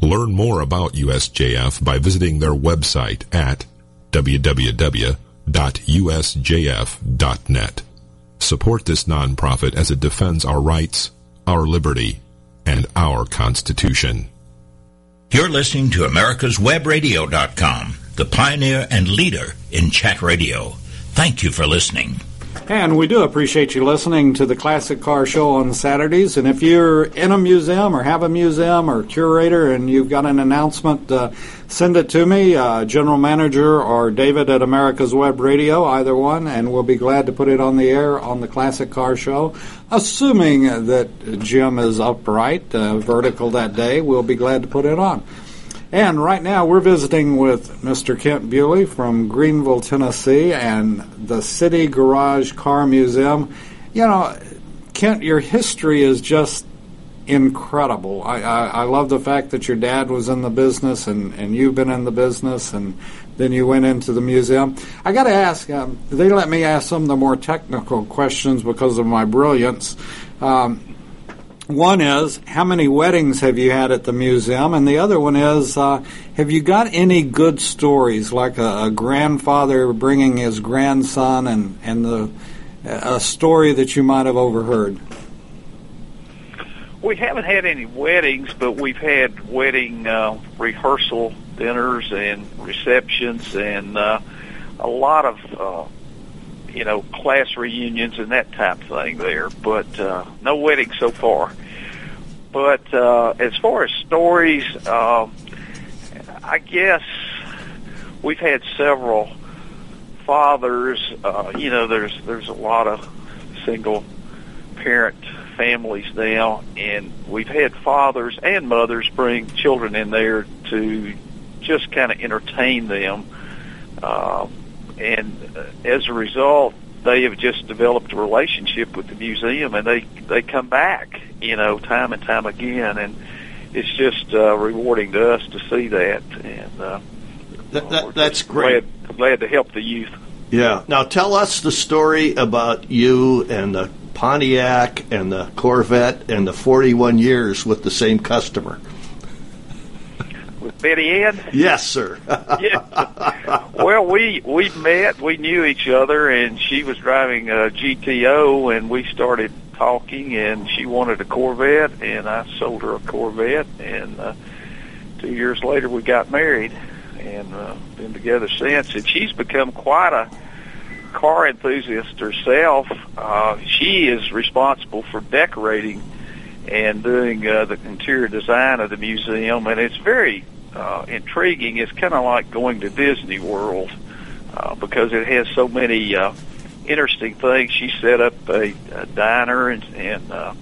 Learn more about USJF by visiting their website at www.usjf.net. Support this nonprofit as it defends our rights, our liberty, and our Constitution. You're listening to America's America'sWebRadio.com, the pioneer and leader in chat radio. Thank you for listening. And we do appreciate you listening to the Classic Car Show on Saturdays. And if you're in a museum or have a museum or curator and you've got an announcement, uh, send it to me, uh, General Manager or David at America's Web Radio, either one, and we'll be glad to put it on the air on the Classic Car Show. Assuming that Jim is upright, uh, vertical that day, we'll be glad to put it on. And right now we're visiting with Mr. Kent Bewley from Greenville, Tennessee, and the City Garage Car Museum. You know, Kent, your history is just incredible. I, I, I love the fact that your dad was in the business and, and you've been in the business and then you went into the museum. I got to ask, um, they let me ask some of the more technical questions because of my brilliance. Um, one is, how many weddings have you had at the museum? And the other one is, uh, have you got any good stories, like a, a, grandfather bringing his grandson and, and the, a story that you might have overheard? We haven't had any weddings, but we've had wedding uh, rehearsal dinners and receptions and uh, a lot of uh, you know, class reunions and that type thing there, but uh, no weddings so far. But uh, as far as stories, uh, I guess we've had several fathers. Uh, you know, there's there's a lot of single parent families now, and we've had fathers and mothers bring children in there to just kind of entertain them. Uh, and as a result, they have just developed a relationship with the museum, and they they come back, you know, time and time again, and it's just uh, rewarding to us to see that, and uh, that, that that's great. Glad, glad to help the youth. Yeah. Now tell us the story about you and the Pontiac and the Corvette and the 41 years with the same customer. Betty Ann? Yes, sir. *laughs* yeah. Well, we we met, we knew each other, and she was driving a GTO, and we started talking, and she wanted a Corvette, and I sold her a Corvette, and uh, two years later we got married, and uh, been together since. And she's become quite a car enthusiast herself. Uh, she is responsible for decorating and doing uh, the interior design of the museum, and it's very uh, intriguing. It's kind of like going to Disney World uh, because it has so many uh, interesting things. She set up a, a diner and, and uh,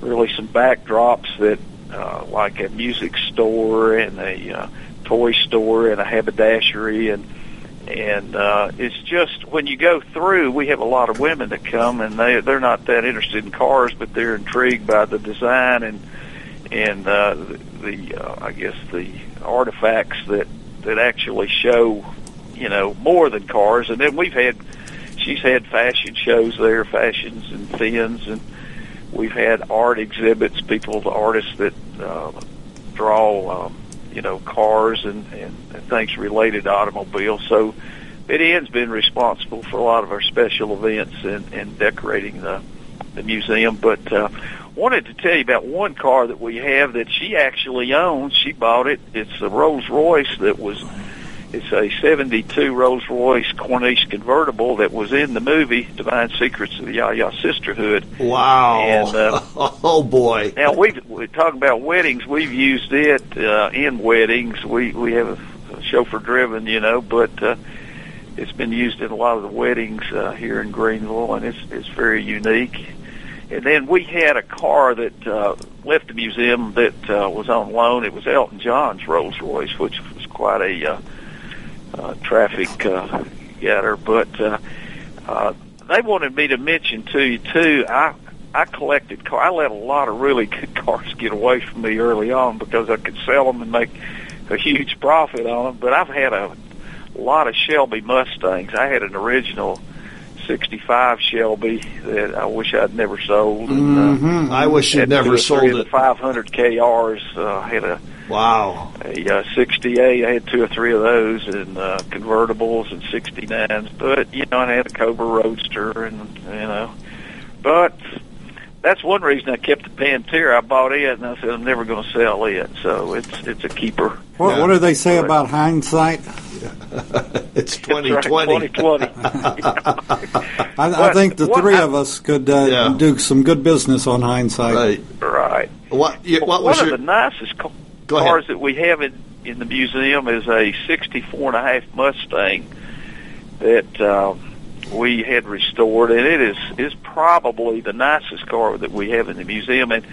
really some backdrops that, uh, like a music store and a uh, toy store and a haberdashery and and uh, it's just when you go through, we have a lot of women that come, and they they're not that interested in cars, but they're intrigued by the design and and uh, the, uh, I guess the artifacts that that actually show, you know, more than cars. And then we've had, she's had fashion shows there, fashions and fins, and we've had art exhibits. People, the artists that uh, draw, um, you know, cars and, and, and things related to automobiles. So Ann's been responsible for a lot of our special events and, and decorating the, the museum. But uh, wanted to tell you about one car that we have that she actually owns. She bought it. It's a Rolls Royce that was it's a 72 Rolls Royce Corniche convertible that was in the movie Divine Secrets of the Ya-Ya Sisterhood. Wow. And, uh, *laughs* oh, boy. Now, we we talk about weddings. We've used it uh, in weddings. We we have a chauffeur driven, you know, but uh, it's been used in a lot of the weddings uh, here in Greenville, and it's it's very unique. And then we had a car that uh, left the museum that uh, was on loan. It was Elton John's Rolls Royce, which was quite a uh, uh, traffic uh, getter. But uh, uh, they wanted me to mention to you too. I I collected car. I let a lot of really good *laughs* cars get away from me early on because I could sell them and make a huge profit on them. But I've had a lot of Shelby Mustangs. I had an original 65 Shelby that I wish I'd never sold. And, uh, Mhm. I wish you'd never sold it. 500 KRs. Uh, I had a Wow. a uh, 68. I had two or three of those, and uh, convertibles and 69s. But you know, I had a Cobra Roadster, and you know, but that's one reason I kept the Pantera. I bought it, and I said I'm never going to sell it. So it's it's a keeper. What, what do they say about hindsight? *laughs* it's That's right, 2020. 2020. *laughs* I, I think the what three I- of us could uh, Yeah. do some good business on hindsight. Right. Right. What, you, what One was of the nicest ca- Go ahead. cars that we have in, in the museum is a 64 and a half Mustang that uh, we had restored, and it is is probably the nicest car that we have in the museum. And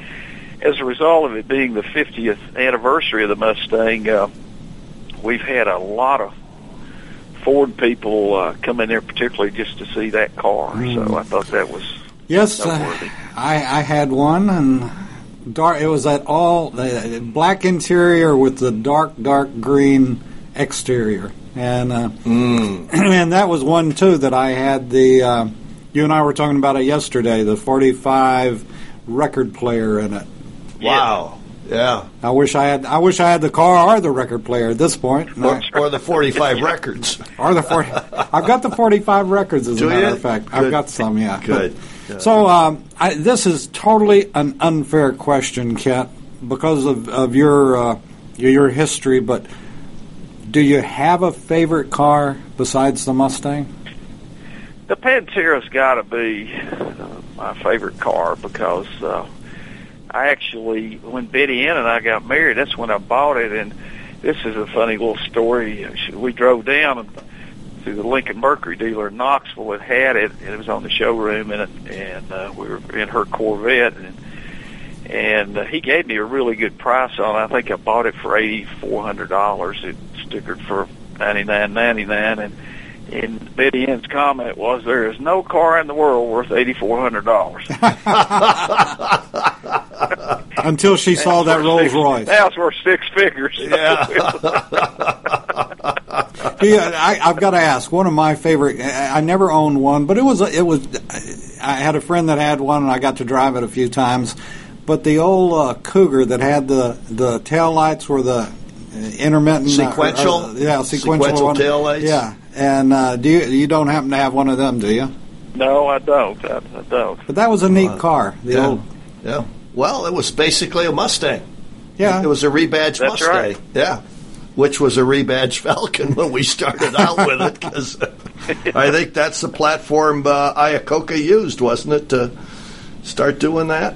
as a result of it being the 50th anniversary of the Mustang, uh, we've had a lot of Ford people uh, come in there, particularly just to see that car. So I thought that was Yes, uh, noteworthy. I, I had one, and dark. It was that all the black interior with the dark, dark green exterior, and uh, *clears throat* and that was one too that I had. The uh, you and I were talking about it yesterday. The forty-five record player in it. Wow. Yeah. I wish I had. I wish I had the car or the record player at this point. Or, I- or the 45 *laughs* records. or the 40. I've got the 45 records, as Do a matter you? of fact. Good. I've got some, yeah. Good. But- So um, I, this is totally an unfair question, Kent, because of, of your, uh, your your history. But do you have a favorite car besides the Mustang? The Pantera's got to be uh, my favorite car because uh, I actually, when Betty Ann and I got married, that's when I bought it. And this is a funny little story. We drove down to the Lincoln Mercury dealer in Knoxville that had it, and it was on the showroom, and and uh, we were in her Corvette, and and uh, he gave me a really good price on it. I think I bought it for eighty four hundred dollars. It stickered for ninety nine ninety nine, and and Betty Ann's comment was, "There is no car in the world worth eighty four hundred dollars." *laughs* *laughs* *laughs* Until she saw that Rolls Royce. Now it's worth six figures. *laughs* Yeah. yeah, I, I've got to ask. One of my favorite. I I never owned one, but it was. It was. I had a friend that had one, and I got to drive it a few times. But the old uh, Cougar that had the the tail lights were the uh, intermittent uh, Sequential? uh, yeah, sequential, Sequential one. taillights? Yeah, and uh, do you you don't happen to have one of them, do you? no, I don't. I, I don't. But that was a neat car. The yeah. old. Yeah. Well, it was basically a Mustang. Yeah. It was a rebadged That's Mustang. right. Yeah. Which was a rebadged *laughs* Falcon when we started out with it, because I think that's the platform uh, Iacocca used, wasn't it, to start doing that?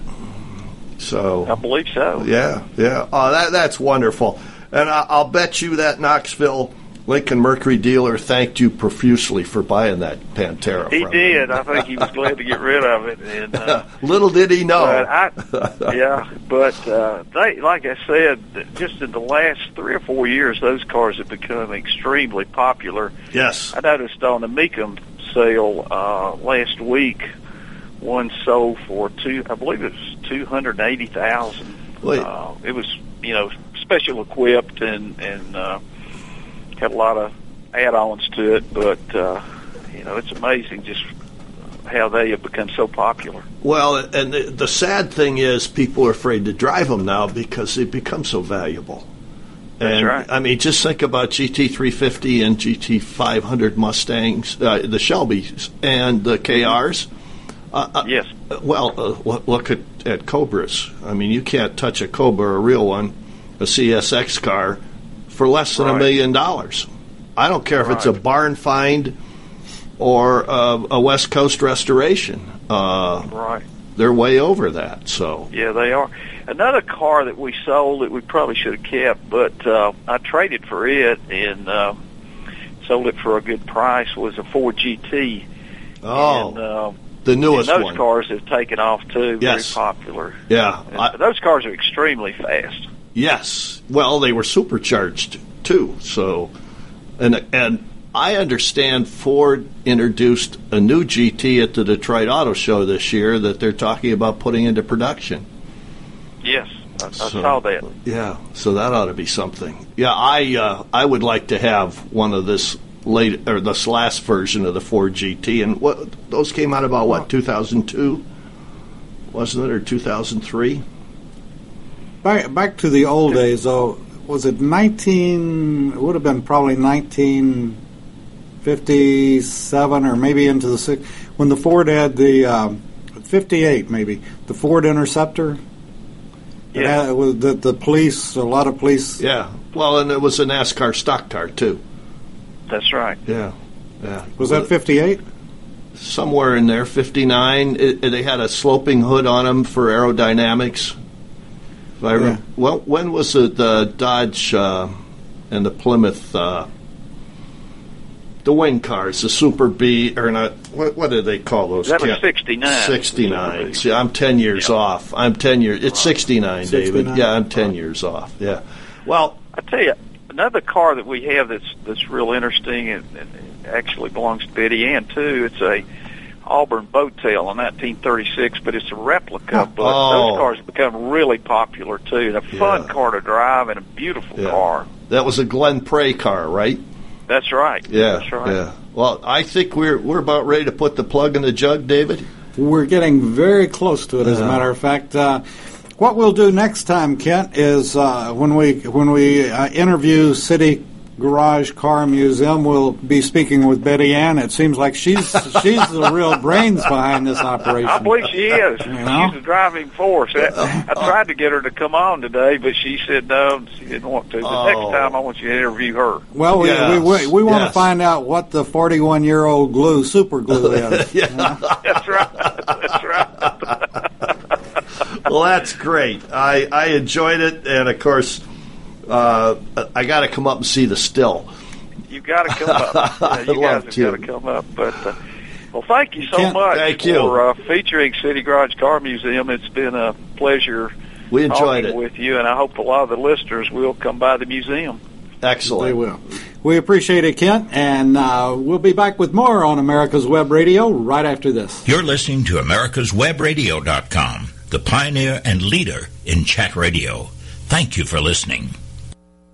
So I believe so. yeah, yeah. Oh, that that's wonderful. And I, I'll bet you that Knoxville Lincoln Mercury dealer thanked you profusely for buying that Pantera. He did. I think he was glad to get rid of it. And uh. *laughs* Little did he know. But I, *laughs* yeah, but uh, they, like I said, just in the last three or four years, those cars have become extremely popular. yes. I noticed on the Mecum sale uh, last week, one sold for two. I believe it was two hundred eighty thousand. Uh, it was you know special equipped and and uh, had a lot of add-ons to it, but uh, you know it's amazing just how they have become so popular. Well, and the, the sad thing is, people are afraid to drive them now because they become so valuable. And, That's right. I mean, just think about GT350 and GT500 Mustangs, uh, the Shelbys, and the KRs. Uh, uh, yes. Well, uh, look, look at, at Cobras. I mean, you can't touch a Cobra, a real one, a CSX car, for less than a Right. million dollars. I don't care if it's a barn find or uh, a West Coast restoration. Uh, Right. they're way over that. So Yeah, they are. Another car that we sold that we probably should have kept, but uh, I traded for it and uh, sold it for a good price was a Ford GT. oh, and, uh, the newest and those one. cars have taken off too. Yes. Very popular. Yeah, I- those cars are extremely fast. Yes. Well, they were supercharged too. So, and and I understand Ford introduced a new GT at the Detroit Auto Show this year that they're talking about putting into production. Yes, I, I So- saw that. Yeah. So that ought to be something. Yeah, I uh, I would like to have one of this late or this last version of the Ford GT. And what those came out about what 2002, wasn't it, or 2003? Back, back to the old days, though, was it 19, it would have been probably 1957 or maybe into the six, when the Ford had the, um, 58 maybe, the Ford Interceptor? Yeah. had- it was the, the police, a lot of police. Yeah. Well, and it was a NASCAR stock car too. That's right. Yeah. Yeah. Was that 58? somewhere in there, 59. It, it- they had a sloping hood on them for aerodynamics. If I rem- Yeah. well, when was it the Dodge uh, and the Plymouth, uh, the wing cars, the Super B, or not, what, what do they call those? That was Ken- 69. 69. See, I'm 10 years off. I'm 10 years, it's 69, David. Yeah, I'm 10 years off. Yeah. Well, I tell you, another car that we have that's that's real interesting and, and it actually belongs to Betty Ann too. It's a Auburn boat tail, in 1936, but it's a replica. But Oh. those cars have become really popular too. And a fun Yeah. car to drive and a beautiful Yeah. car. that was a Glenn Pray car, right? That's right. Yeah. That's right. Yeah. Well, I think we're we're about ready to put the plug in the jug, David. We're getting very close to it, as a matter of fact. Uh, what we'll do next time, Kent, is uh, when we when we uh, interview City Garage Car Museum, we'll be speaking with Betty Ann. It seems like she's she's the real *laughs* brains behind this operation. I believe she is. know? She's the driving force. I, I tried to get her to come on today, but she said no, she didn't want to. The Oh. next time, I want you to interview her. Well, we Yes, we, we, we want to find out what the 41 year old glue super glue is. *laughs* Yeah, *laughs* That's right. That's right. well, that's great. I, I enjoyed it, and of course, uh, I got to come up and see the still. You got to come up. *laughs* Yeah, I'd you guys have got to come up. But uh, well, thank you so Kent, much thank for you. Uh, featuring City Garage Car Museum. It's been a pleasure We enjoyed talking it. with you, and I hope a lot of the listeners will come by the museum. Excellent. They will. We appreciate it, Kent, and uh, we'll be back with more on America's Web Radio right after this. You're listening to America's America'sWebRadio.com, the pioneer and leader in chat radio. Thank you for listening.